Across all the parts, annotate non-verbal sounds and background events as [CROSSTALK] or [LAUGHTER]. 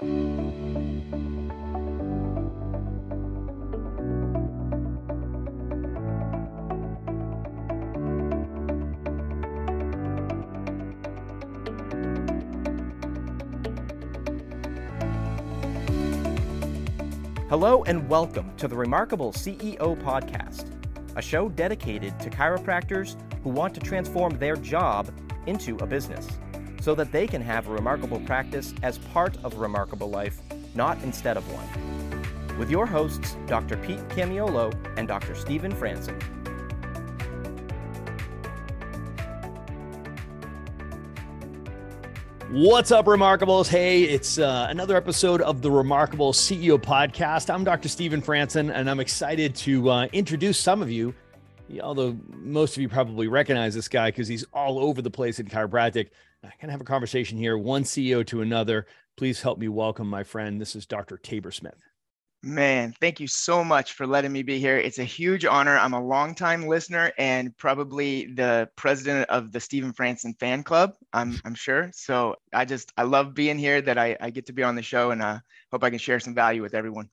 Hello and welcome to the Remarkable CEO Podcast, a show dedicated to chiropractors who want to transform their job into a business so that they can have a remarkable practice as part of a remarkable life, not instead of one. With your hosts, Dr. Pete Camiolo and Dr. Stephen Franson. What's up, Remarkables? Hey, it's uh, another episode of the Remarkable CEO podcast. I'm Dr. Stephen Franson, and I'm excited to uh, introduce some of you, although most of you probably recognize this guy because he's all over the place in chiropractic. I can have a conversation here, one CEO to another. Please help me welcome my friend. This is Dr. Tabor Smith. Man, thank you so much for letting me be here. It's a huge honor. I'm a longtime listener and probably the president of the Stephen Franson fan club. I'm, I'm sure. So I just I love being here. That I, I get to be on the show and uh, hope I can share some value with everyone.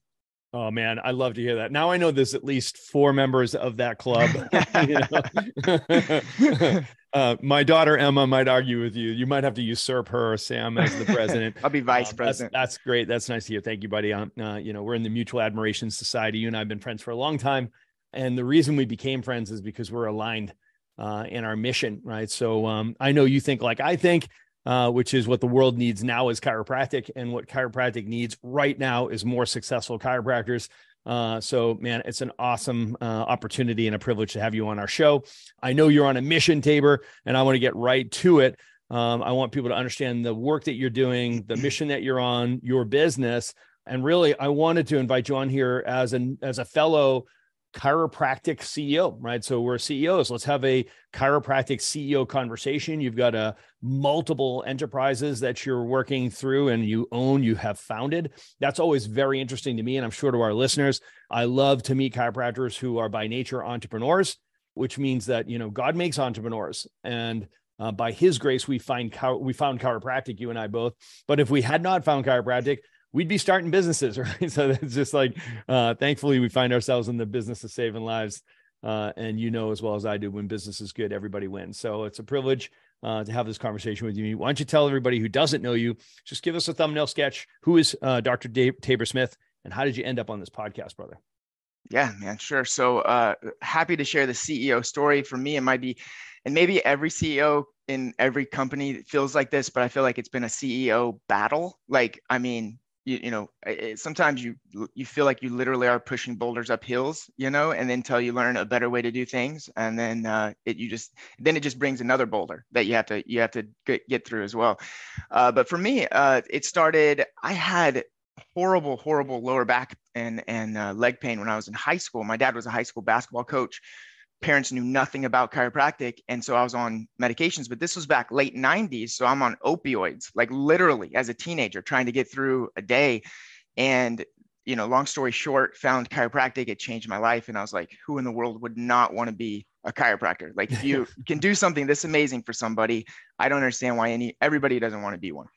Oh man, I love to hear that. Now I know there's at least four members of that club. [LAUGHS] [LAUGHS] uh, my daughter Emma might argue with you. You might have to usurp her, Sam, as the president. [LAUGHS] I'll be vice uh, president. That's, that's, great. That's nice to hear. Thank you, buddy. Um, uh, you know, we're in the Mutual Admiration Society. You and I have been friends for a long time, and the reason we became friends is because we're aligned uh, in our mission, right? So um, I know you think like I think uh, which is what the world needs now is chiropractic, and what chiropractic needs right now is more successful chiropractors. Uh, so, man, it's an awesome uh, opportunity and a privilege to have you on our show. I know you're on a mission, Tabor, and I want to get right to it. Um, I want people to understand the work that you're doing, the mission that you're on, your business, and really, I wanted to invite you on here as an as a fellow chiropractic CEO, right? So we're CEOs. Let's have a chiropractic CEO conversation. You've got a uh, multiple enterprises that you're working through and you own, you have founded. That's always very interesting to me, and I'm sure to our listeners. I love to meet chiropractors who are by nature entrepreneurs, which means that you know God makes entrepreneurs, and uh, by His grace, we find we found chiropractic. You and I both. But if we had not found chiropractic, we'd be starting businesses, [LAUGHS] right? So it's just like, uh, thankfully, we find ourselves in the business of saving lives. Uh, and you know as well as I do, when business is good, everybody wins. So it's a privilege uh, to have this conversation with you. Why don't you tell everybody who doesn't know you, just give us a thumbnail sketch. Who is uh, Dr. Dave Tabor Smith, and how did you end up on this podcast, brother? Yeah, man, sure. So uh, happy to share the CEO story. For me, it might be, and maybe every CEO in every company feels like this, but I feel like it's been a CEO battle. Like, I mean, you, you know it, sometimes you you feel like you literally are pushing boulders up hills you know and then until you learn a better way to do things and then uh, it you just then it just brings another boulder that you have to you have to get, get through as well. Uh, but for me uh, it started i had horrible horrible lower back and and uh, leg pain when i was in high school. My dad was a high school basketball coach parents knew nothing about chiropractic and so i was on medications but this was back late 90s so i'm on opioids like literally as a teenager trying to get through a day. And you know long story short found chiropractic it changed my life and i was like who in the world would not want to be a chiropractor? Like if you [LAUGHS] can do something this amazing for somebody i don't understand why any everybody doesn't want to be one.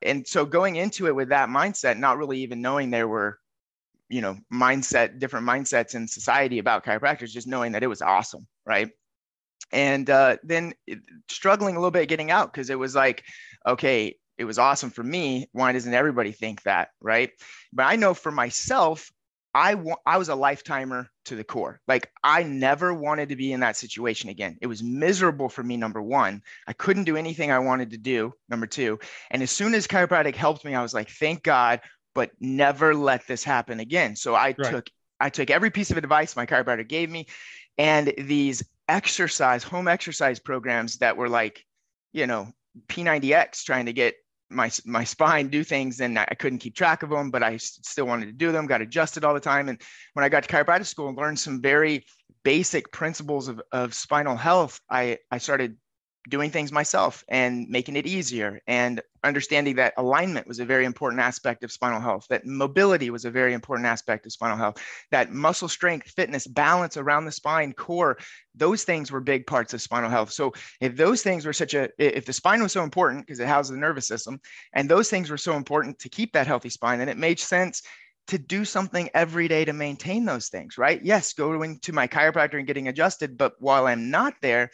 And so going into it with that mindset not really even knowing there were you know mindset different mindsets in society about chiropractors just knowing that it was awesome right and uh, then struggling a little bit getting out because it was like okay it was awesome for me why doesn't everybody think that right but i know for myself I I was a lifetimer to the core. Like I never wanted to be in that situation again. It was miserable for me. Number one, I couldn't do anything I wanted to do. Number two, and as soon as chiropractic helped me, I was like, thank God but never let this happen again. So I right. took I took every piece of advice my chiropractor gave me, and these exercise home exercise programs that were like, you know, P90X trying to get my my spine do things and I couldn't keep track of them, but I still wanted to do them. Got adjusted all the time, and when I got to chiropractic school and learned some very basic principles of, of spinal health, I I started doing things myself and making it easier and understanding that alignment was a very important aspect of spinal health, that mobility was a very important aspect of spinal health, that muscle strength, fitness, balance around the spine, core, those things were big parts of spinal health. So if those things were such a, if the spine was so important because it houses the nervous system, and those things were so important to keep that healthy spine, then it made sense to do something every day to maintain those things, right? Yes, going to my chiropractor and getting adjusted, but while I'm not there,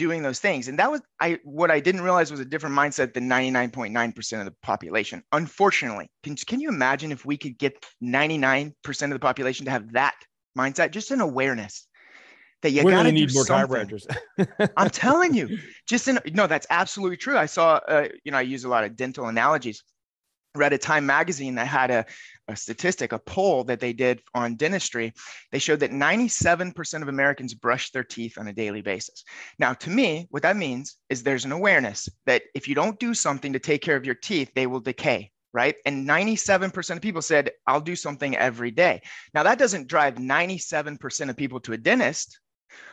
doing those things. And that was I what I didn't realize was a different mindset than 99.9% of the population. Unfortunately, can, can you imagine if we could get 99% of the population to have that mindset, just an awareness that you gotta need more something. chiropractors. I'm telling you, just in no, that's absolutely true. I saw, uh, you know, I use a lot of dental analogies read a Time magazine that had a, a statistic, a poll that they did on dentistry. They showed that 97% of Americans brush their teeth on a daily basis. Now, to me, what that means is there's an awareness that if you don't do something to take care of your teeth, they will decay. Right. And 97% of people said, I'll do something every day. Now, that doesn't drive 97% of people to a dentist,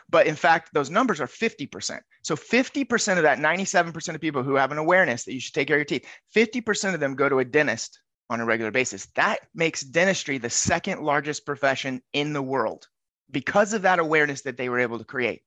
but in fact, those numbers are 50%. So 50% of that 97% of people who have an awareness that you should take care of your teeth, 50% of them go to a dentist on a regular basis. That makes dentistry the second largest profession in the world because of that awareness that they were able to create.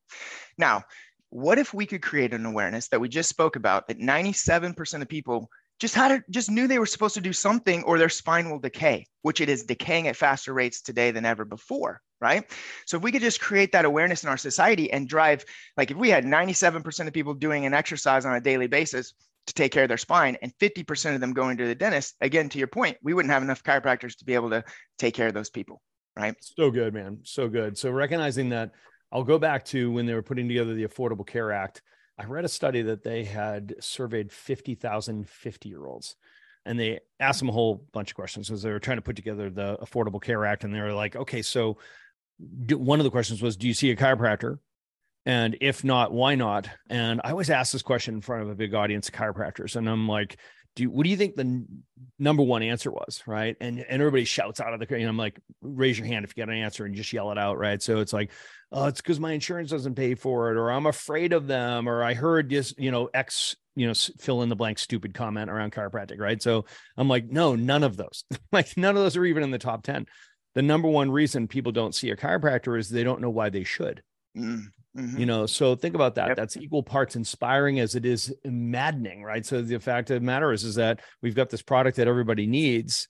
Now, what if we could create an awareness that we just spoke about that 97% of people just had it, just knew they were supposed to do something or their spine will decay, which it is decaying at faster rates today than ever before right? So if we could just create that awareness in our society and drive, like if we had 97% of people doing an exercise on a daily basis to take care of their spine and 50% of them going to the dentist, again, to your point, we wouldn't have enough chiropractors to be able to take care of those people, right? So good, man. So good. So recognizing that, I'll go back to when they were putting together the Affordable Care Act. I read a study that they had surveyed 50,000 50 year olds and they asked them a whole bunch of questions because they were trying to put together the Affordable Care Act. And they were like, okay, so one of the questions was, do you see a chiropractor? And if not, why not? And I always ask this question in front of a big audience of chiropractors. And I'm like, do what do you think the n- number one answer was? Right. And, and everybody shouts out of the, and I'm like, raise your hand if you got an answer and just yell it out. Right. So it's like, oh, it's because my insurance doesn't pay for it, or I'm afraid of them, or I heard this, you know, X, you know, fill in the blank stupid comment around chiropractic. Right. So I'm like, no, none of those, [LAUGHS] like none of those are even in the top 10 the number one reason people don't see a chiropractor is they don't know why they should. Mm-hmm. You know, so think about that. Yep. That's equal parts inspiring as it is maddening, right? So the fact of the matter is, is that we've got this product that everybody needs,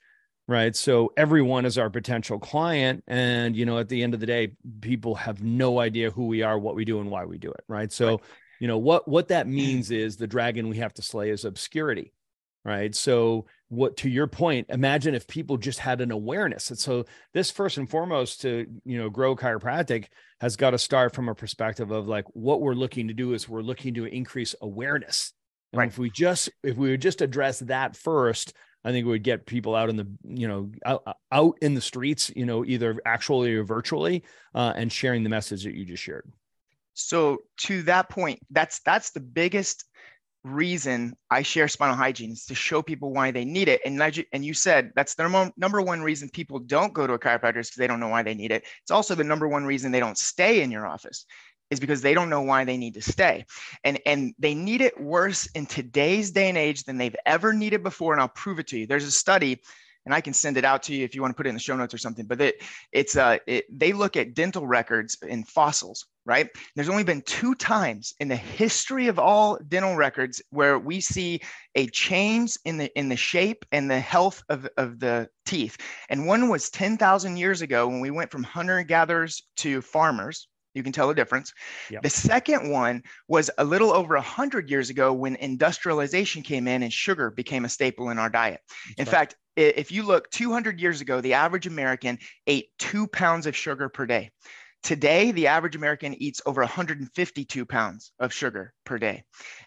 right? So everyone is our potential client, and you know, at the end of the day, people have no idea who we are, what we do, and why we do it, right? So, right. you know, what what that [CLEARS THROAT] means is the dragon we have to slay is obscurity, right? So what to your point imagine if people just had an awareness and so this first and foremost to you know grow chiropractic has got to start from a perspective of like what we're looking to do is we're looking to increase awareness and right. if we just if we would just address that first i think we would get people out in the you know out, out in the streets you know either actually or virtually uh, and sharing the message that you just shared so to that point that's that's the biggest reason I share spinal hygiene is to show people why they need it. And, and you said that's the number, number one reason people don't go to a chiropractor is because they don't know why they need it. It's also the number one reason they don't stay in your office is because they don't know why they need to stay. And, and they need it worse in today's day and age than they've ever needed before. And I'll prove it to you. There's a study and I can send it out to you if you want to put it in the show notes or something. But it, it's uh, it, they look at dental records in fossils, right? There's only been two times in the history of all dental records where we see a change in the in the shape and the health of, of the teeth. And one was 10,000 years ago when we went from hunter gatherers to farmers, you can tell the difference. Yep. The second one was a little over 100 years ago when industrialization came in and sugar became a staple in our diet. That's in right. fact, if you look 200 years ago, the average American ate two pounds of sugar per day. Today, the average American eats over 152 pounds of sugar per day.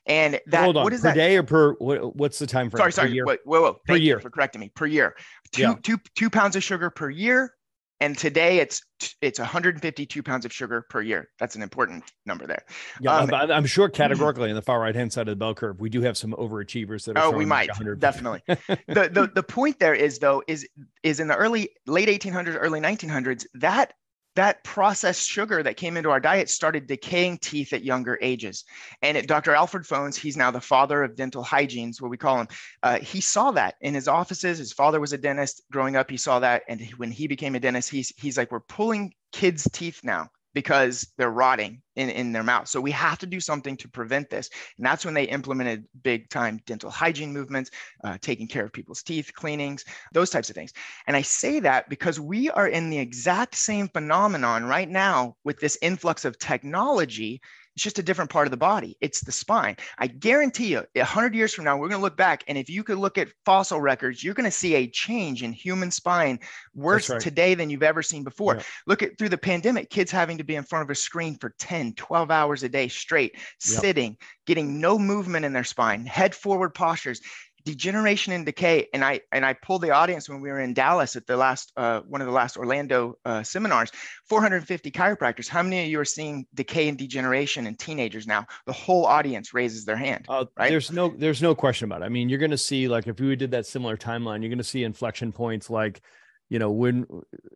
And that Hold on, what is per that? day or per what, what's the time frame? Sorry, sorry. Year? Whoa, whoa, whoa. Per year. for correcting me. Per year. Two, yeah. two, two pounds of sugar per year and today it's it's 152 pounds of sugar per year. That's an important number there. Yeah, um, I'm sure [CLEARS THROAT] categorically on the far right hand side of the bell curve, we do have some overachievers that. Are oh, we might like definitely. the, the the point there is though is is in the early late 1800s, early 1900s that that processed sugar that came into our diet started decaying teeth at younger ages. And Dr. Alfred Fones, he's now the father of dental hygiene, is what we call him. Uh, he saw that in his offices. His father was a dentist. Growing up, he saw that. And when he became a dentist, he's, he's like, we're pulling kids' teeth now because they're rotting in, in their mouth. So we have to do something to prevent this. And that's when they implemented big time dental hygiene movements, uh, taking care of people's teeth, cleanings, those types of things. And I say that because we are in the exact same phenomenon right now with this influx of technology it's just a different part of the body. It's the spine. I guarantee you, 100 years from now, we're going to look back. And if you could look at fossil records, you're going to see a change in human spine worse right. today than you've ever seen before. Yeah. Look at through the pandemic, kids having to be in front of a screen for 10, 12 hours a day straight, yep. sitting, getting no movement in their spine, head forward postures degeneration and decay and i and i pulled the audience when we were in dallas at the last uh, one of the last orlando uh, seminars 450 chiropractors. How many of you are seeing decay and degeneration in teenagers now? The whole audience raises their hand uh, right? there's no there's no question about it. I mean you're going to see like if we did that similar timeline you're going to see inflection points like you know when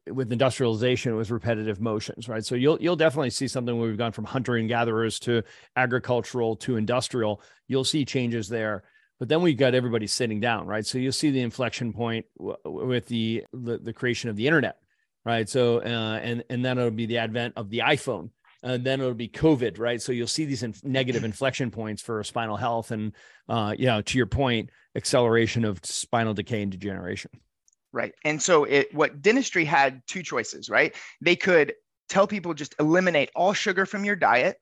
with industrialization it was repetitive motions right? So you'll you'll definitely see something where we've gone from hunter and gatherers to agricultural to industrial. You'll see changes there but then we got everybody sitting down, right? So you'll see the inflection point w- with the, the, the creation of the internet, right? So uh, and and then it'll be the advent of the iPhone, and then it'll be COVID, right? So you'll see these inf- negative inflection points for spinal health, and uh, you know, to your point, acceleration of spinal decay and degeneration. Right, and so it what dentistry had two choices, right? They could tell people just eliminate all sugar from your diet,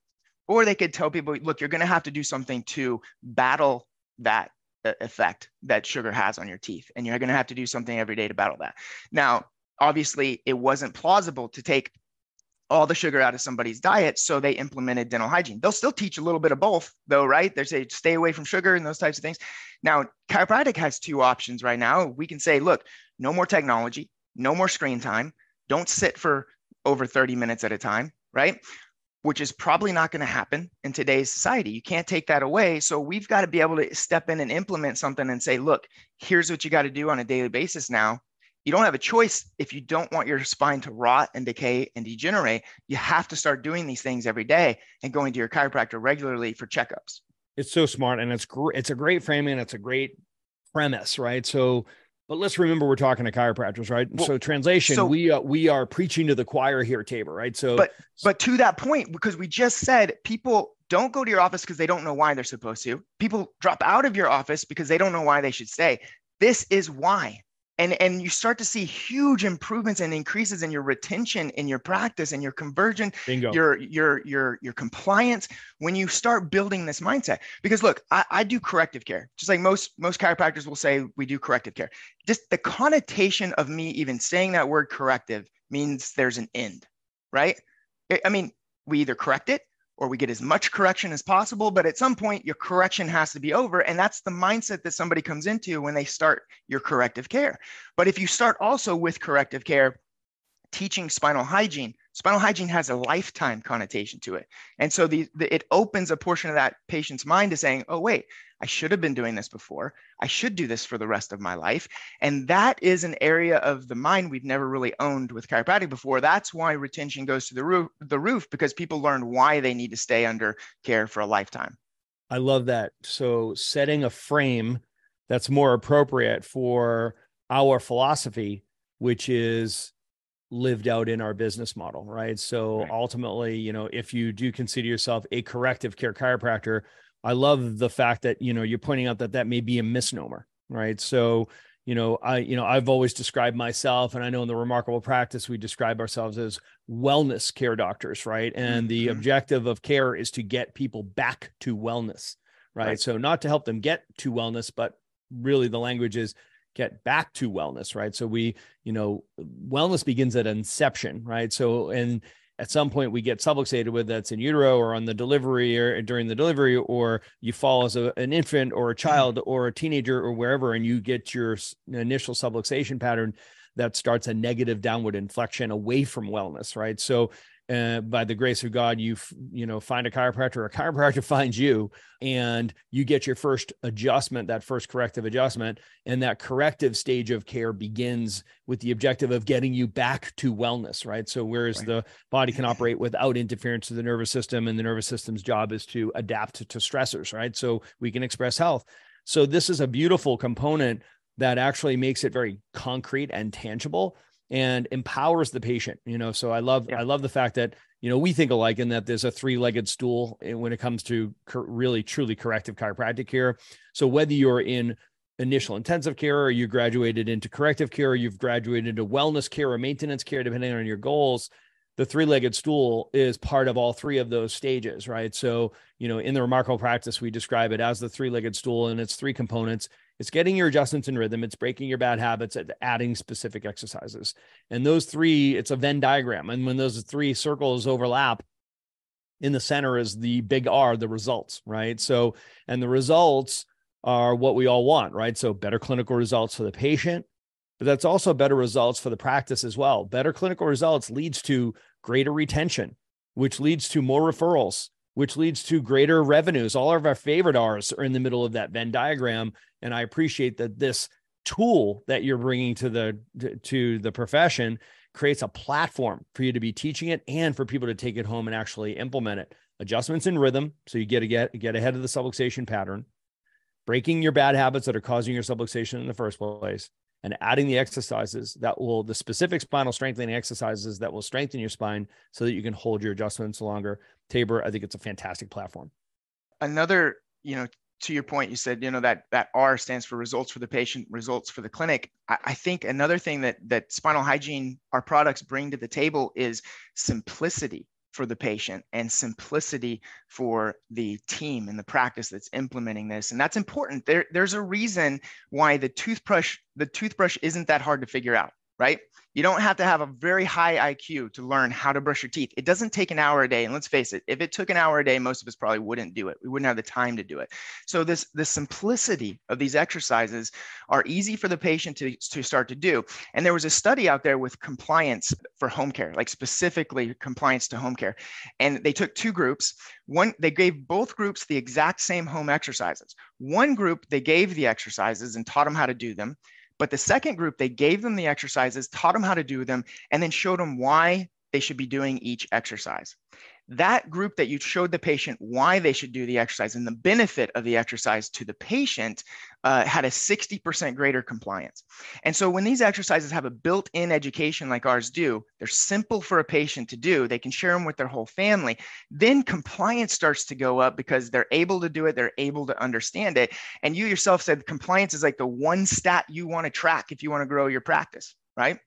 or they could tell people, look, you're going to have to do something to battle that uh, effect that sugar has on your teeth. And you're going to have to do something every day to battle that. Now, obviously, it wasn't plausible to take all the sugar out of somebody's diet. So they implemented dental hygiene. They'll still teach a little bit of both, though, right? They say stay away from sugar and those types of things. Now, chiropractic has two options right now. We can say, look, no more technology, no more screen time. Don't sit for over 30 minutes at a time, right? Which is probably not going to happen in today's society. You can't take that away. So we've got to be able to step in and implement something and say, look, here's what you got to do on a daily basis now. You don't have a choice if you don't want your spine to rot and decay and degenerate. You have to start doing these things every day and going to your chiropractor regularly for checkups. It's so smart and it's great. It's a great framing. It's a great premise, right? So but let's remember we're talking to chiropractors, right? Well, so translation, so, we uh, we are preaching to the choir here, Tabor, right? So, but but to that point, because we just said people don't go to your office because they don't know why they're supposed to. People drop out of your office because they don't know why they should stay. This is why and and you start to see huge improvements and increases in your retention in your practice and your conversion Bingo. your your your your compliance when you start building this mindset. Because look I, I do corrective care just like most most chiropractors will say we do corrective care. Just the connotation of me even saying that word corrective means there's an end right? I mean we either correct it or we get as much correction as possible. But at some point, your correction has to be over. And that's the mindset that somebody comes into when they start your corrective care. But if you start also with corrective care, teaching spinal hygiene, spinal hygiene has a lifetime connotation to it. And so the, the, it opens a portion of that patient's mind to saying, oh, wait, I should have been doing this before. I should do this for the rest of my life. And that is an area of the mind we've never really owned with chiropractic before. That's why retention goes to the roof, the roof because people learn why they need to stay under care for a lifetime. I love that. So setting a frame that's more appropriate for our philosophy, which is lived out in our business model, right? So right. ultimately, you know, if you do consider yourself a corrective care chiropractor, I love the fact that, you know, you're pointing out that that may be a misnomer, right? So, you know, I, you know, I've always described myself, and I know in the remarkable practice, we describe ourselves as wellness care doctors, right? And mm-hmm. the objective of care is to get people back to wellness, right? right? So, not to help them get to wellness, but really the language is get back to wellness, right? So we, you know, wellness begins at inception, right? So, and at some point we get subluxated with that's in utero or on the delivery or during the delivery or you fall as a, an infant or a mm-hmm. child or a teenager or wherever and you get your initial subluxation pattern that starts a negative downward inflection away from wellness right so uh, by the grace of God, you you know find a chiropractor, a chiropractor [LAUGHS] finds you, and you get your first adjustment, that first corrective adjustment, and that corrective stage of care begins with the objective of getting you back to wellness, right? So whereas right. the body can operate without interference to the nervous system, and the nervous system's job is to adapt to stressors, right? So we can express health. So this is a beautiful component that actually makes it very concrete and tangible and empowers the patient you know? So i love yeah. i love the fact that you know we think alike in that there's a three-legged stool when it comes to really truly corrective chiropractic care. So whether you're in initial intensive care or you graduated into corrective care or you've graduated into wellness care or maintenance care depending on your goals the three-legged stool is part of all three of those stages right? So you know in the remarkable practice we describe it as the three-legged stool and its three components it's getting your adjustments in rhythm. It's breaking your bad habits at adding specific exercises. And those three it's a venn diagram. And when those three circles overlap in the center is the big r the results right? So and the results are what we all want right? So better clinical results for the patient but that's also better results for the practice as well. Better clinical results leads to greater retention, which leads to more referrals, which leads to greater revenues. All of our favorite R's are in the middle of that Venn diagram. And I appreciate that this tool that you're bringing to the to the profession creates a platform for you to be teaching it and for people to take it home and actually implement it. Adjustments in rhythm, so you get to get get ahead of the subluxation pattern, breaking your bad habits that are causing your subluxation in the first place, and adding the exercises that will the specific spinal strengthening exercises that will strengthen your spine so that you can hold your adjustments longer. Tabor i think it's a fantastic platform. Another you know to your point you said you know that that r stands for results for the patient results for the clinic. I, I think another thing that that spinal hygiene our products bring to the table is simplicity for the patient and simplicity for the team and the practice that's implementing this. And that's important. There, there's a reason why the toothbrush the toothbrush isn't that hard to figure out right? You don't have to have a very high IQ to learn how to brush your teeth. It doesn't take an hour a day. And let's face it, if it took an hour a day, most of us probably wouldn't do it. We wouldn't have the time to do it. So this the simplicity of these exercises are easy for the patient to, to start to do. And there was a study out there with compliance for home care, like specifically compliance to home care. And they took two groups. One, they gave both groups the exact same home exercises. One group, they gave the exercises and taught them how to do them. But the second group, they gave them the exercises, taught them how to do them, and then showed them why they should be doing each exercise that group that you showed the patient why they should do the exercise and the benefit of the exercise to the patient uh, had a 60% greater compliance. And so when these exercises have a built in education like ours do, they're simple for a patient to do, they can share them with their whole family, then compliance starts to go up because they're able to do it, they're able to understand it. And you yourself said compliance is like the one stat you want to track if you want to grow your practice right?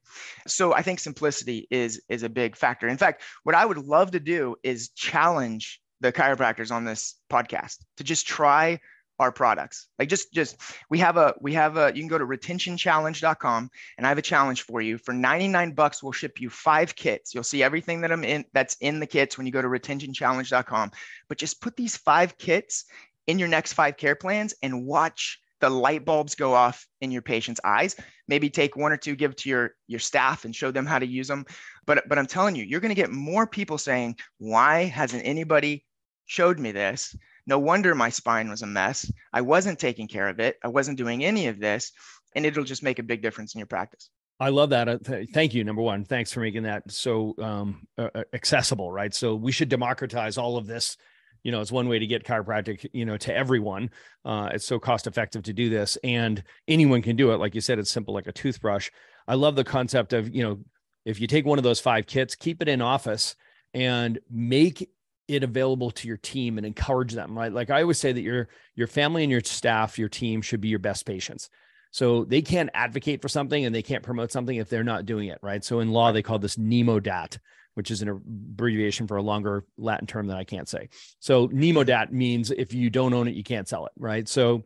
So i think simplicity is is a big factor. In fact what i would love to do is challenge the chiropractors on this podcast to just try our products. Like just just we have a we have a you can go to retentionchallenge.com and i have a challenge for you. For 99 bucks we'll ship you five kits. You'll see everything that i'm in that's in the kits when you go to retentionchallenge.com but just put these five kits in your next five care plans and watch the light bulbs go off in your patient's eyes. Maybe take one or two give to your your staff and show them how to use them. But but i'm telling you you're going to get more people saying why hasn't anybody showed me this? No wonder my spine was a mess. I wasn't taking care of it. I wasn't doing any of this. And it'll just make a big difference in your practice. I love that. Uh, thank you. Number one, thanks for making that so um, accessible, right? So we should democratize all of this you know it's one way to get chiropractic you know to everyone. Uh, it's so cost effective to do this and anyone can do it. Like you said it's simple like a toothbrush. I love the concept of you know if you take one of those five kits keep it in office and make it available to your team and encourage them right? Like i always say that your your family and your staff your team should be your best patients. So they can't advocate for something and they can't promote something if they're not doing it right? So in law they call this nemo dat which is an abbreviation for a longer Latin term that I can't say. So nemo dat means if you don't own it, you can't sell it, right? So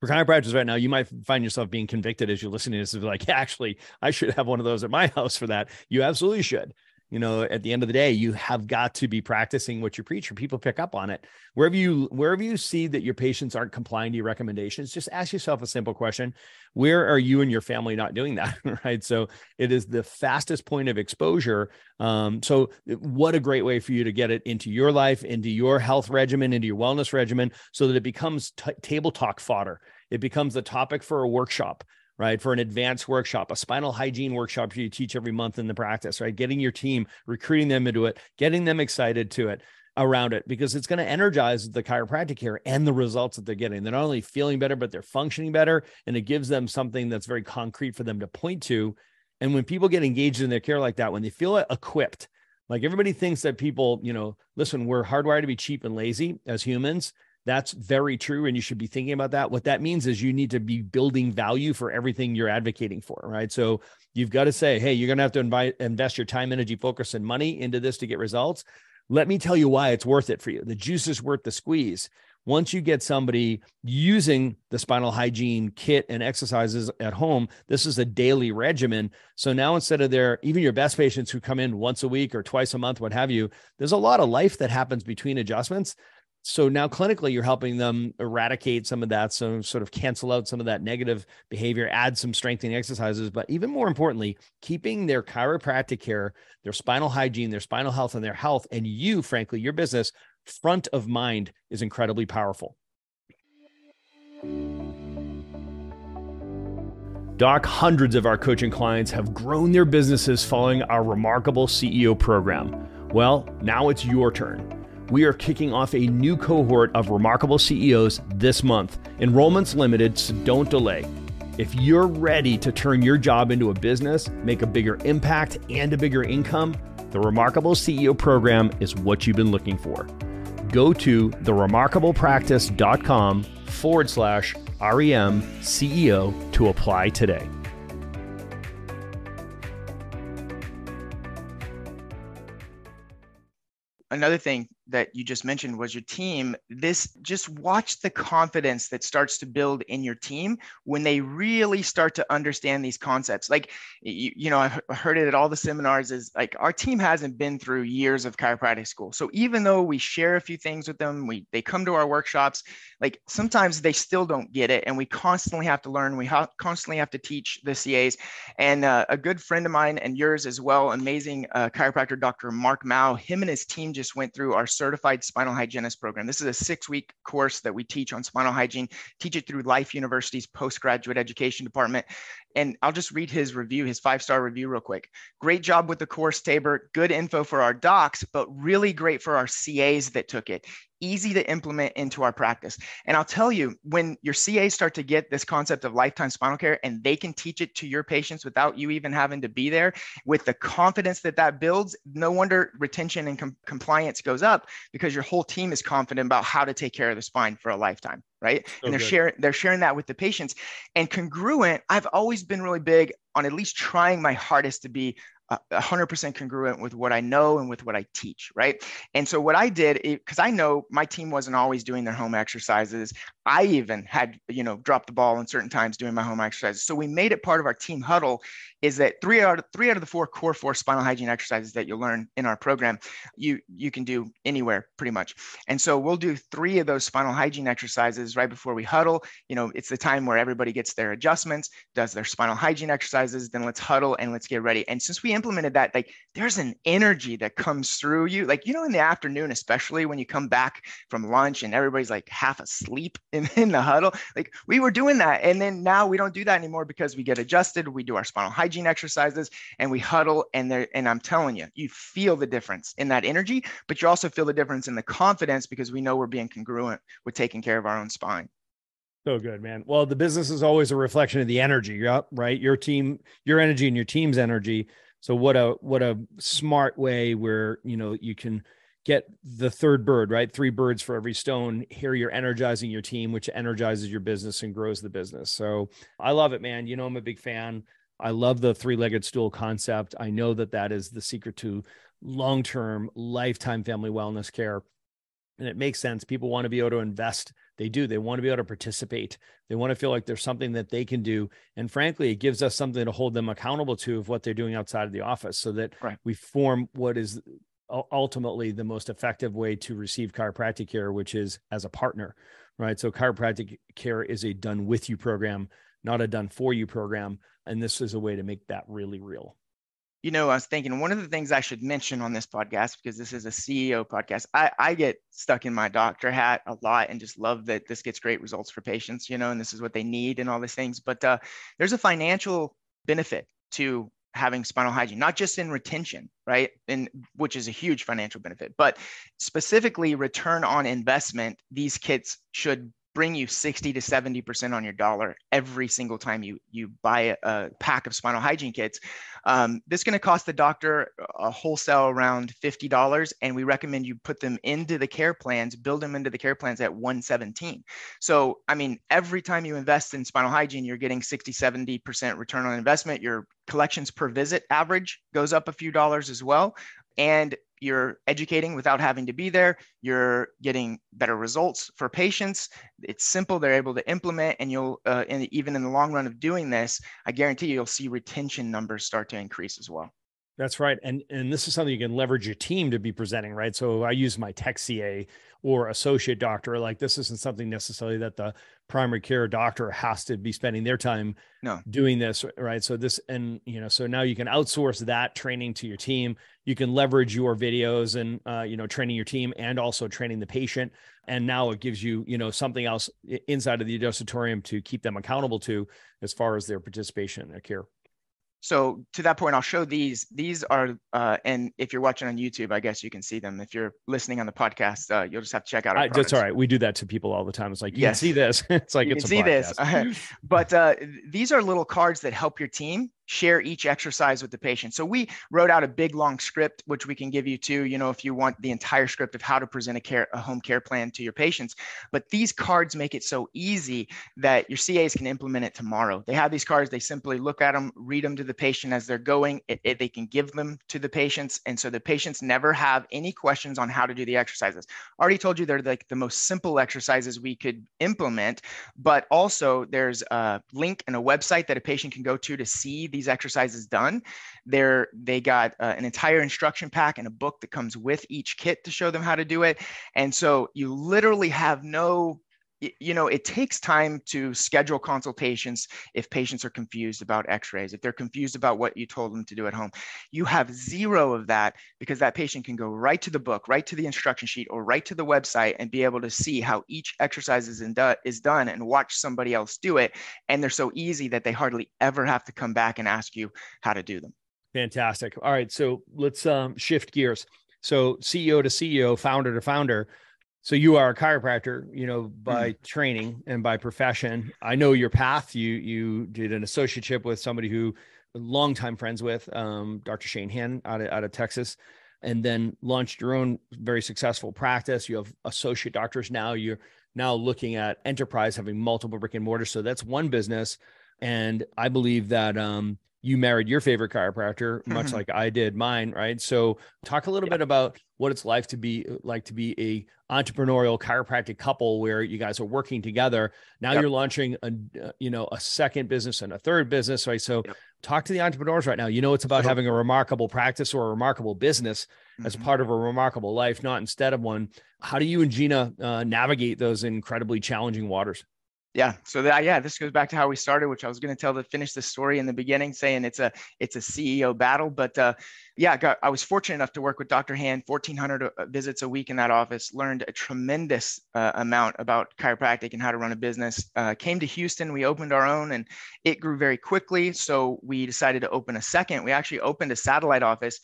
for chiropractors right now, you might find yourself being convicted as you're listening to this. Like, actually, I should have one of those at my [LAUGHS] house for that. You absolutely should. You know at the end of the day you have got to be practicing what you preach or people pick up on it. Wherever you wherever you see that your patients aren't complying to your recommendations just ask yourself a simple question where are you and your family not doing that? [LAUGHS] Right? So it is the fastest point of exposure. Um, so what a great way for you to get it into your life into your health regimen into your wellness regimen so that it becomes t- table talk fodder. It becomes the topic for a workshop right? For an advanced workshop, a spinal hygiene workshop you teach every month in the practice, right? Getting your team, recruiting them into it, getting them excited to it around it because it's going to energize the chiropractic care and the results that they're getting. They're not only feeling better, but they're functioning better. And it gives them something that's very concrete for them to point to. And when people get engaged in their care like that, when they feel equipped, like everybody thinks that people, you know, listen, we're hardwired to be cheap and lazy as humans. That's very true. And you should be thinking about that. What that means is you need to be building value for everything you're advocating for, right? So you've got to say, hey, you're going to have to invite, invest your time, energy, focus, and money into this to get results. Let me tell you why it's worth it for you. The juice is worth the squeeze. Once you get somebody using the spinal hygiene kit and exercises at home, this is a daily regimen. So now instead of their, even your best patients who come in once a week or twice a month, what have you, there's a lot of life that happens between adjustments so now clinically you're helping them eradicate some of that so sort of cancel out some of that negative behavior add some strengthening exercises but even more importantly keeping their chiropractic care their spinal hygiene their spinal health and their health and you frankly your business front of mind is incredibly powerful Doc, hundreds of our coaching clients have grown their businesses following our remarkable CEO program. Well, now it's your turn we are kicking off a new cohort of remarkable CEOs this month. Enrollment's limited, so don't delay. If you're ready to turn your job into a business, make a bigger impact, and a bigger income, the Remarkable CEO program is what you've been looking for. Go to theremarkablepractice.com forward slash REM CEO to apply today. Another thing that you just mentioned was your team this just watch the confidence that starts to build in your team when they really start to understand these concepts. Like you, you know i've heard it at all the seminars is like our team hasn't been through years of chiropractic school. So even though we share a few things with them we they come to our workshops like sometimes they still don't get it and we constantly have to learn. We ha- constantly have to teach the CAs and uh, a good friend of mine and yours as well amazing uh, chiropractor dr mark mao him and his team just went through our certified spinal hygienist program. This is a six week course that we teach on spinal hygiene, teach it through Life University's postgraduate education department. And I'll just read his review, his five star review, real quick. Great job with the course, Tabor. Good info for our docs, but really great for our CAs that took it easy to implement into our practice. And I'll tell you, when your CAs start to get this concept of lifetime spinal care and they can teach it to your patients without you even having to be there, with the confidence that that builds, no wonder retention and com- compliance goes up because your whole team is confident about how to take care of the spine for a lifetime right so and they're good. sharing they're sharing that with the patients and congruent i've always been really big on at least trying my hardest to be 100% congruent with what I know and with what I teach, right? And so what I did, because I know my team wasn't always doing their home exercises. I even had, you know, dropped the ball in certain times doing my home exercises. So we made it part of our team huddle is that three out of three out of the four core four spinal hygiene exercises that you'll learn in our program, you you can do anywhere pretty much. And so we'll do three of those spinal hygiene exercises right before we huddle. You know, it's the time where everybody gets their adjustments, does their spinal hygiene exercises, then let's huddle and let's get ready. And since we implemented that, like there's an energy that comes through you. Like, you know, in the afternoon, especially when you come back from lunch and everybody's like half asleep in, [LAUGHS] in the huddle. Like we were doing that. And then now we don't do that anymore because we get adjusted. We do our spinal hygiene exercises and we huddle and there and I'm telling you, you feel the difference in that energy, but you also feel the difference in the confidence because we know we're being congruent with taking care of our own spine. So good, man. Well, the business is always a reflection of the energy, right? Your team, your energy and your team's energy. So what a what a smart way where, you know, you can get the third bird, right? Three birds for every stone. Here you're energizing your team, which energizes your business and grows the business. So I love it, man. You know, I'm a big fan. I love the three legged stool concept. I know that that is the secret to long term, lifetime family wellness care. And it makes sense. People want to be able to invest they do. They want to be able to participate. They want to feel like there's something that they can do. And frankly, it gives us something to hold them accountable to of what they're doing outside of the office so that right. we form what is ultimately the most effective way to receive chiropractic care, which is as a partner, right? So chiropractic care is a done with you program, not a done for you program. And this is a way to make that really real you know, I was thinking one of the things I should mention on this podcast, because this is a CEO podcast, I, I get stuck in my doctor hat a lot and just love that this gets great results for patients, you know, and this is what they need and all these things. But uh, there's a financial benefit to having spinal hygiene, not just in retention, right? And which is a huge financial benefit, but specifically return on investment. These kits should bring you 60 to 70% on your dollar every single time you, you buy a, pack of spinal hygiene kits. Um, this is going to cost the doctor a wholesale around $50, and we recommend you put them into the care plans, build them into the care plans at 117. So, I mean, every time you invest in spinal hygiene, you're getting 60, 70% return on investment. Your collections per visit average goes up a few dollars as well. And you're educating without having to be there you're getting better results for patients it's simple they're able to implement and you'll uh, even in the long run of doing this i guarantee you, you'll see retention numbers start to increase as well that's right. And and this is something you can leverage your team to be presenting, right? So I use my tech CA or associate doctor. Like this isn't something necessarily that the primary care doctor has to be spending their time no. doing this, right? So this and you know, so now you can outsource that training to your team. You can leverage your videos and uh, you know, training your team and also training the patient. And now it gives you, you know, something else inside of the adjustatorium to keep them accountable to as far as their participation in their care. So to that point, I'll show these. These are, uh, and if you're watching on YouTube, I guess you can see them. If you're listening on the podcast, uh, you'll just have to check out. Our I, that's all right. We do that to people all the time. It's like you yes. can see this. [LAUGHS] it's like you it's can see podcast. this. [LAUGHS] but uh, these are little cards that help your team share each exercise with the patient. So we wrote out a big long script, which we can give you too, you know, if you want the entire script of how to present a care, a home care plan to your patients. But these cards make it so easy that your CAs can implement it tomorrow. They have these cards, they simply look at them, read them to the patient as they're going. It, it, they can give them to the patients. And so the patients never have any questions on how to do the exercises. Already told you they're like the most simple exercises we could implement, but also there's a link and a website that a patient can go to to see these exercises done. They're, they got uh, an entire instruction pack and a book that comes with each kit to show them how to do it. And so you literally have no you know, it takes time to schedule consultations if patients are confused about x rays, if they're confused about what you told them to do at home. You have zero of that because that patient can go right to the book, right to the instruction sheet, or right to the website and be able to see how each exercise is, do- is done and watch somebody else do it. And they're so easy that they hardly ever have to come back and ask you how to do them. Fantastic. All right. So let's um, shift gears. So, CEO to CEO, founder to founder so you are a chiropractor you know by mm. training and by profession. I know your path. You you did an associateship with somebody who longtime friends with um, dr shane Hand out of, out of texas and then launched your own very successful practice. You have associate doctors now. You're now looking at enterprise having multiple brick and mortar. So that's one business. And i believe that um, you married your favorite chiropractor much mm-hmm. like i did mine right so talk a little bit about what it's like to be like to be a entrepreneurial chiropractic couple where you guys are working together now yep. you're launching a uh, you know a second business and a third business right so yep. talk to the entrepreneurs right now you know it's about having a remarkable practice or a remarkable business mm-hmm. as part of a remarkable life not instead of one how do you and gina uh, navigate those incredibly challenging waters yeah so that yeah this goes back to how we started which i was going to tell to finish the story in the beginning saying it's a it's a ceo battle but uh, yeah I, got, I was fortunate enough to work with dr hand 1400 uh, visits a week in that office learned a tremendous uh, amount about chiropractic and how to run a business uh, came to houston we opened our own and it grew very quickly so we decided to open a second we actually opened a satellite office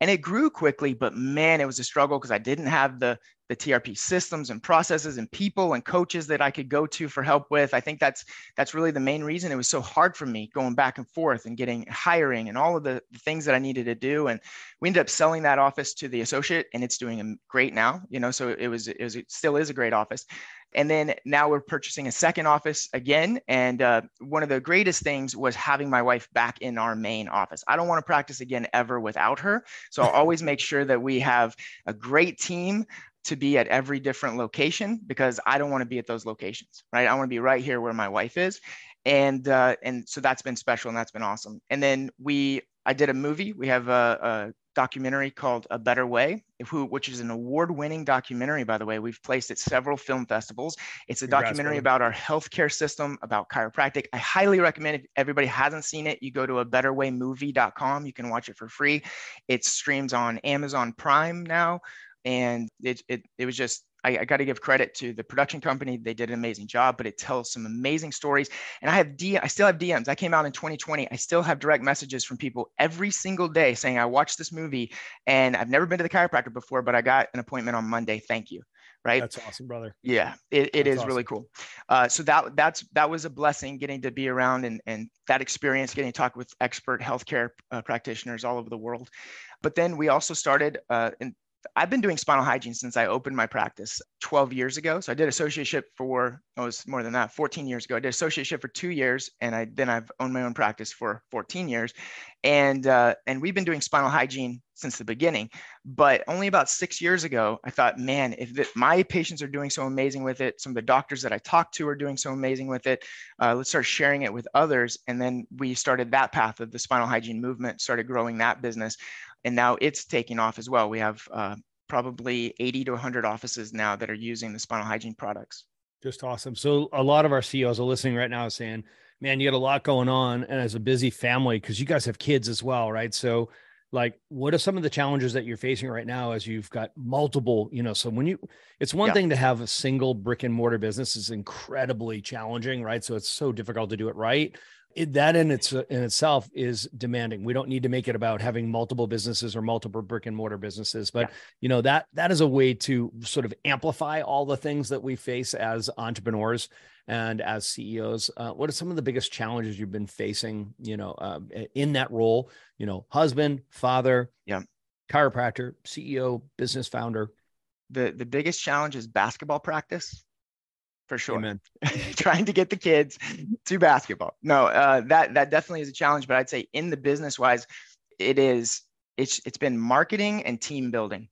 and it grew quickly but man it was a struggle because i didn't have the the trp systems and processes and people and coaches that i could go to for help with i think that's that's really the main reason it was so hard for me going back and forth and getting hiring and all of the, the things that i needed to do and we ended up selling that office to the associate and it's doing great now you know so it was it was it still is a great office and then now we're purchasing a second office again. And uh, one of the greatest things was having my wife back in our main office. I don't want to practice again ever without her. So I'll always make sure that we have a great team to be at every different location because I don't want to be at those locations, right? I want to be right here where my wife is. And uh, and so that's been special and that's been awesome. And then we I did a movie. We have a, a documentary called A Better Way, who, which is an award-winning documentary, by the way. We've placed at several film festivals. It's a Congrats, documentary about our healthcare system, about chiropractic. I highly recommend if everybody hasn't seen it, you go to a betterwaymovie.com. You can watch it for free. It streams on Amazon Prime now. And it, it, it was just I, I got to give credit to the production company. They did an amazing job, but it tells some amazing stories. And I have D, I still have DMs. I came out in 2020. I still have direct messages from people every single day saying, I watched this movie and I've never been to the chiropractor before, but I got an appointment on Monday. Thank you. Right. That's awesome, brother. Yeah, it, it is awesome. really cool. Uh, so that that's that was a blessing getting to be around and and that experience, getting to talk with expert healthcare uh, practitioners all over the world. But then we also started uh, in I've been doing spinal hygiene since I opened my practice 12 years ago. So I did associateship for, oh, it was more than that, 14 years ago. I did associateship for two years, and I then I've owned my own practice for 14 years, and uh, and we've been doing spinal hygiene since the beginning. But only about six years ago, I thought, man, if the, my patients are doing so amazing with it, some of the doctors that I talk to are doing so amazing with it, uh, let's start sharing it with others. And then we started that path of the spinal hygiene movement, started growing that business and now it's taking off as well. We have uh, probably 80 to 100 offices now that are using the spinal hygiene products. Just awesome. So a lot of our CEOs are listening right now saying, man, you got a lot going on and as a busy family, because you guys have kids as well, right? So like what are some of the challenges that you're facing right now as you've got multiple you know so when you it's one yeah. thing to have a single brick and mortar business is incredibly challenging right so it's so difficult to do it right it, that in its in itself is demanding. We don't need to make it about having multiple businesses or multiple brick and mortar businesses, but yeah. you know that that is a way to sort of amplify all the things that we face as entrepreneurs and as CEOs. Uh, what are some of the biggest challenges you've been facing? You know, uh, in that role, you know, husband, father, yeah, chiropractor, CEO, business founder. The the biggest challenge is basketball practice for sure. [LAUGHS] Trying to get the kids to basketball. No, uh, that that definitely is a challenge. But I'd say in the business wise, it is it's it's been marketing and team building.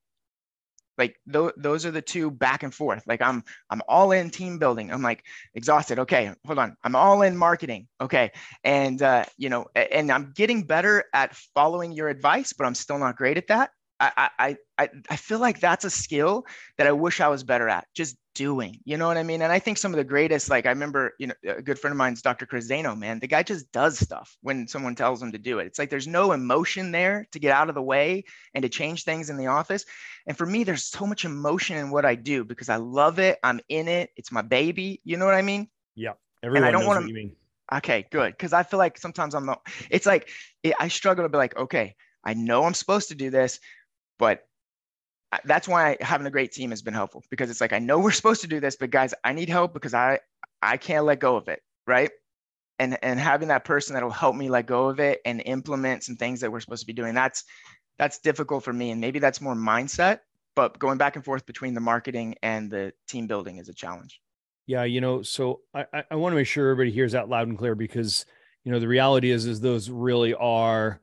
Like th- those are the two back and forth. Like I'm I'm all in team building. I'm like exhausted. Okay, hold on. I'm all in marketing. Okay, and uh, you know, and I'm getting better at following your advice, but I'm still not great at that. I, I, I, I feel like that's a skill that I wish I was better at just doing, you know what I mean? And I think some of the greatest, like I remember, you know, a good friend of mine's Dr. Chris Zano, man, the guy just does stuff when someone tells him to do it. It's like, there's no emotion there to get out of the way and to change things in the office. And for me, there's so much emotion in what I do because I love it. I'm in it. It's my baby. You know what I mean? Yeah. Everyone and I don't want to, okay, good. Cause I feel like sometimes I'm not, it's like, it, I struggle to be like, okay, I know I'm supposed to do this, but that's why having a great team has been helpful because it's like I know we're [LAUGHS] supposed to do this, but guys, I need help because I I can't let go of it, right? And and having that person that'll help me let go of it and implement some things that we're supposed to be doing, that's that's difficult for me. And maybe that's more mindset, but going back and forth between the marketing and the team building is a challenge. Yeah, you know, so I I want to make sure everybody hears that loud and clear because you know the reality is is those really are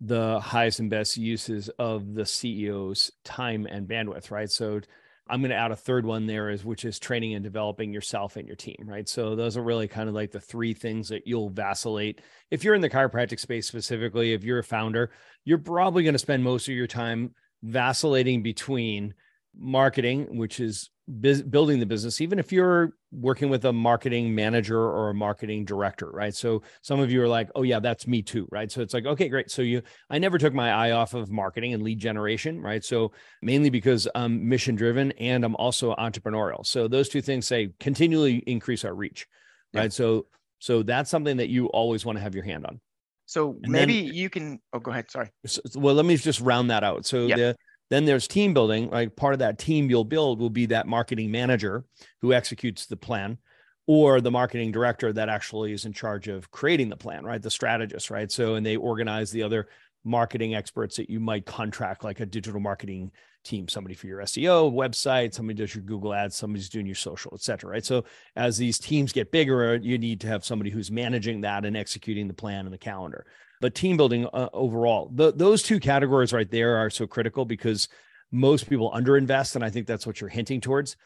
the highest and best uses of the CEO's time and bandwidth, right? So I'm going to add a third one there is which is training and developing yourself and your team, right? So those are really kind of like the three things that you'll vacillate. If you're in the chiropractic space specifically, if you're a founder, you're probably going to spend most of your time vacillating between marketing, which is biz- building the business, even if you're working with a marketing manager or a marketing director, right? So some of you are like, oh yeah, that's me too, right? So it's like, okay, great. So you, I never took my eye off of marketing and lead generation, right? So mainly because I'm mission driven and I'm also entrepreneurial. So those two things say continually increase our reach, right? So so that's something that you always want to have your hand on. So and maybe then, you can. Oh, go ahead. Sorry. So, well, let me just round that out. So yeah. the then there's team building. Like part of that team you'll build will be that marketing manager who executes the plan or the marketing director that actually is in charge of creating the plan, right? The strategist, right? So, and they organize the other marketing experts that you might contract, like a digital marketing team, somebody for your SEO website, somebody does your Google ads, somebody's doing your social, et cetera, right? So, as these teams get bigger, you need to have somebody who's managing that and executing the plan and the calendar but team building uh, overall. The, those two categories right there are so critical because most people underinvest. And I think that's what you're hinting towards.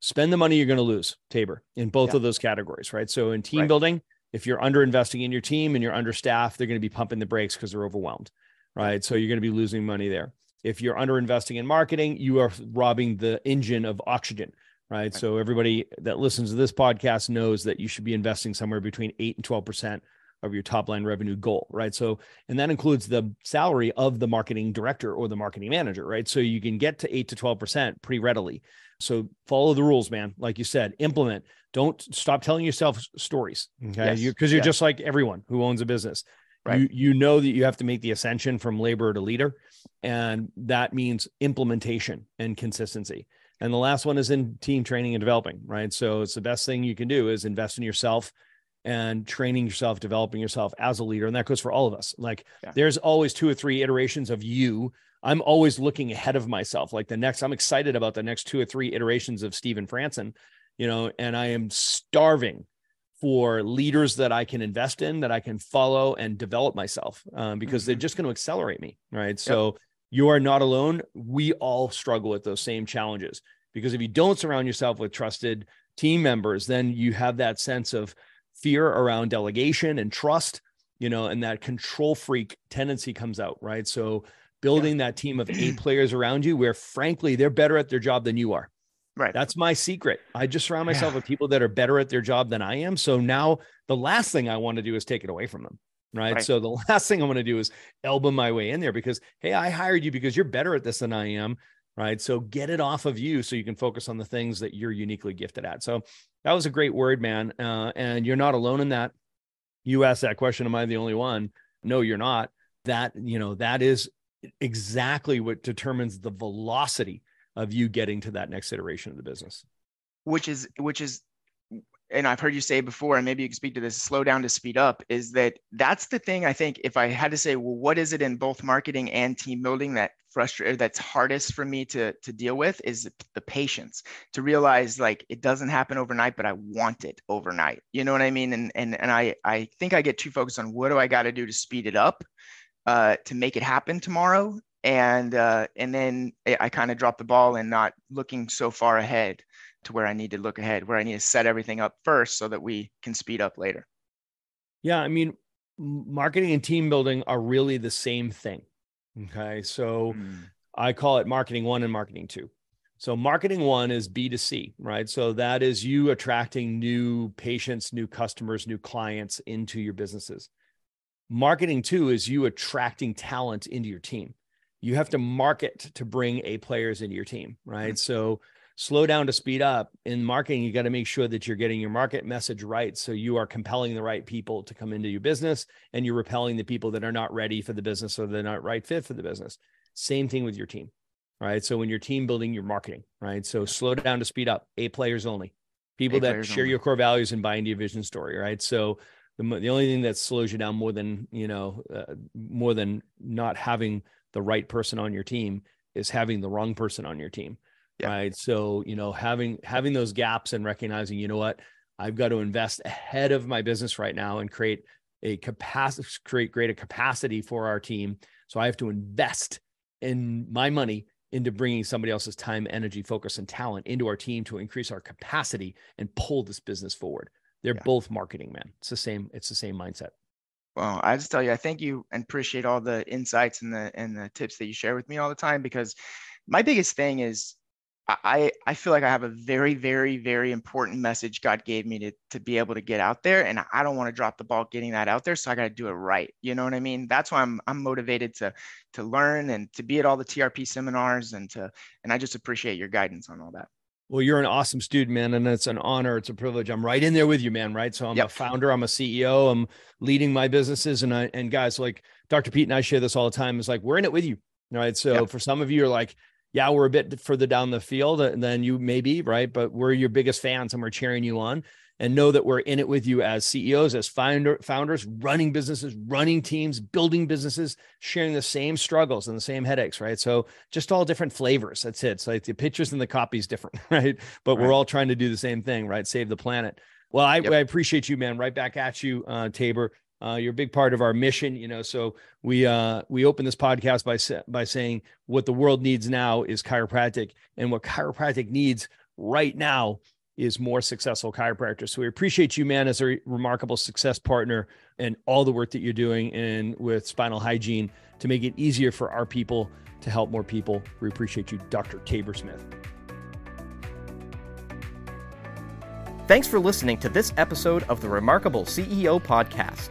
Spend the money you're going to lose, Tabor, in both yeah. of those categories, right? So in team right. building, if you're underinvesting in your team and you're understaffed, they're going to be pumping the brakes because they're overwhelmed, right? So you're going to be losing money there. If you're underinvesting in marketing, you are robbing the engine of oxygen, right? right? So everybody that listens to this podcast knows that you should be investing somewhere between 8 and 12% of your top line revenue goal, right? So, and that includes the salary of the marketing director or the marketing manager, right? So you can get to 8 to 12% pretty readily. So follow the rules, man. Like you said, implement. Don't stop telling yourself stories, okay? Because yes. you, are yes. just like everyone who owns a business. Right. You, you know that you have to make the ascension from labor to leader, and that means implementation and consistency. And the last one is in team training and developing, right? So it's the best thing you can do is invest in yourself and training yourself, developing yourself as a leader. And that goes for all of us. Like yeah. there's always two or three iterations of you. I'm always looking ahead of myself. Like the next, I'm excited about the next two or three iterations of Stephen Franson, you know, and I am starving for leaders that I can invest in, that I can follow and develop myself um, because mm-hmm. they're just going to accelerate me. Right. So yep. you are not alone. We all struggle with those same challenges because if you don't surround yourself with trusted team members, then you have that sense of fear around delegation and trust, you know, and that control freak tendency comes out, right? So building yeah. that team of A [CLEARS THROAT] players around you where frankly they're better at their job than you are. Right. That's my secret. I just surround myself yeah. with people that are better at their job than I am. So now the last thing I want to do is take it away from them. Right? right. So the [LAUGHS] last thing I want to do is elbow my way in there because, hey, I hired you because you're better at this than I am right? So get it off of you so you can focus on the things that you're uniquely gifted at. So that was a great word, man. Uh, and you're not alone in that. You asked that question, am I the only one? No, you're not. That, you know, that is exactly what determines the velocity of you getting to that next iteration of the business. Which is, which is and I've heard you say before, and maybe you can speak to this, slow down to speed up, is that that's the thing I think if I had to say, well, what is it in both marketing and team building that frustrated that's hardest for me to to deal with is the patience to realize like it doesn't happen overnight, but I want it overnight. You know what I mean? And and and I I think I get too focused on what do I got to do to speed it up uh, to make it happen tomorrow. And uh, and then I kind of drop the ball and not looking so far ahead to where I need to look ahead, where I need to set everything up first so that we can speed up later. Yeah, I mean, marketing and team building are really the same thing. Okay. So mm. I call it marketing one and marketing two. So marketing one is B2C, right? So that is you attracting new patients, new customers, new clients into your businesses. Marketing two is you attracting talent into your team. You have to market to bring A players into your team, right? Mm. So slow down to speed up. In marketing you got to make sure that you're getting your market message right so you are compelling the right people to come into your business and you're repelling the people that are not ready for the business or they're not right fit for the business. Same thing with your team right? So when you're team building your marketing right? So slow down to speed up. A players only. People a that share only. your core values and buy into your vision story right? So the, the only thing that slows you down more than you know uh, more than not having the right person on your team is having the wrong person on your team yeah. right? So you know having having those gaps and recognizing you know what? I've got to invest ahead of my business right now and create a capacity create greater capacity for our team. So i have to invest in my money into bringing somebody else's time energy focus and talent into our team to increase our capacity and pull this business forward. They're yeah. both marketing men. It's the same it's the same mindset. Well, I just tell you, I thank you and appreciate all the insights and the and the tips that you share with me all the time because my biggest thing is I, I feel like I have a very, very, very important message God gave me to, to be able to get out there. And I don't want to drop the ball getting that out there. So I got to do it right. You know what I mean? That's why I'm, I'm motivated to, to learn and to be at all the TRP seminars and to, and I just appreciate your guidance on all that. Well, you're an awesome student, man. And it's an honor. It's a privilege. I'm right in there with you, man. Right. So I'm yep. a founder. I'm a CEO. I'm leading my businesses. And I, and guys like Dr. Pete and I share this all the time. Is like, we're in it with you. Right. So yep. for some of you are like, yeah, we're a bit further down the field uh, than you may be, right? But we're your biggest fans and we're cheering you on. And know that we're in it with you as CEOs, as founder, founders, running businesses, running teams, building businesses, sharing the same struggles and the same headaches, right? So just all different flavors. That's it. It's like the pictures and the copies different, [LAUGHS] right? But right. we're all trying to do the same thing, right? Save the planet. Well, I, yep. I appreciate you, man. Right back at you, uh, Tabor Uh, you're a big part of our mission, you know. So we uh, we open this podcast by by saying what the world needs now is chiropractic, and what chiropractic needs right now is more successful chiropractors. So we appreciate you, man, as a remarkable success partner, and all the work that you're doing and with spinal hygiene to make it easier for our people to help more people. We appreciate you, Dr. Tabor Smith. Thanks for listening to this episode of the Remarkable CEO Podcast.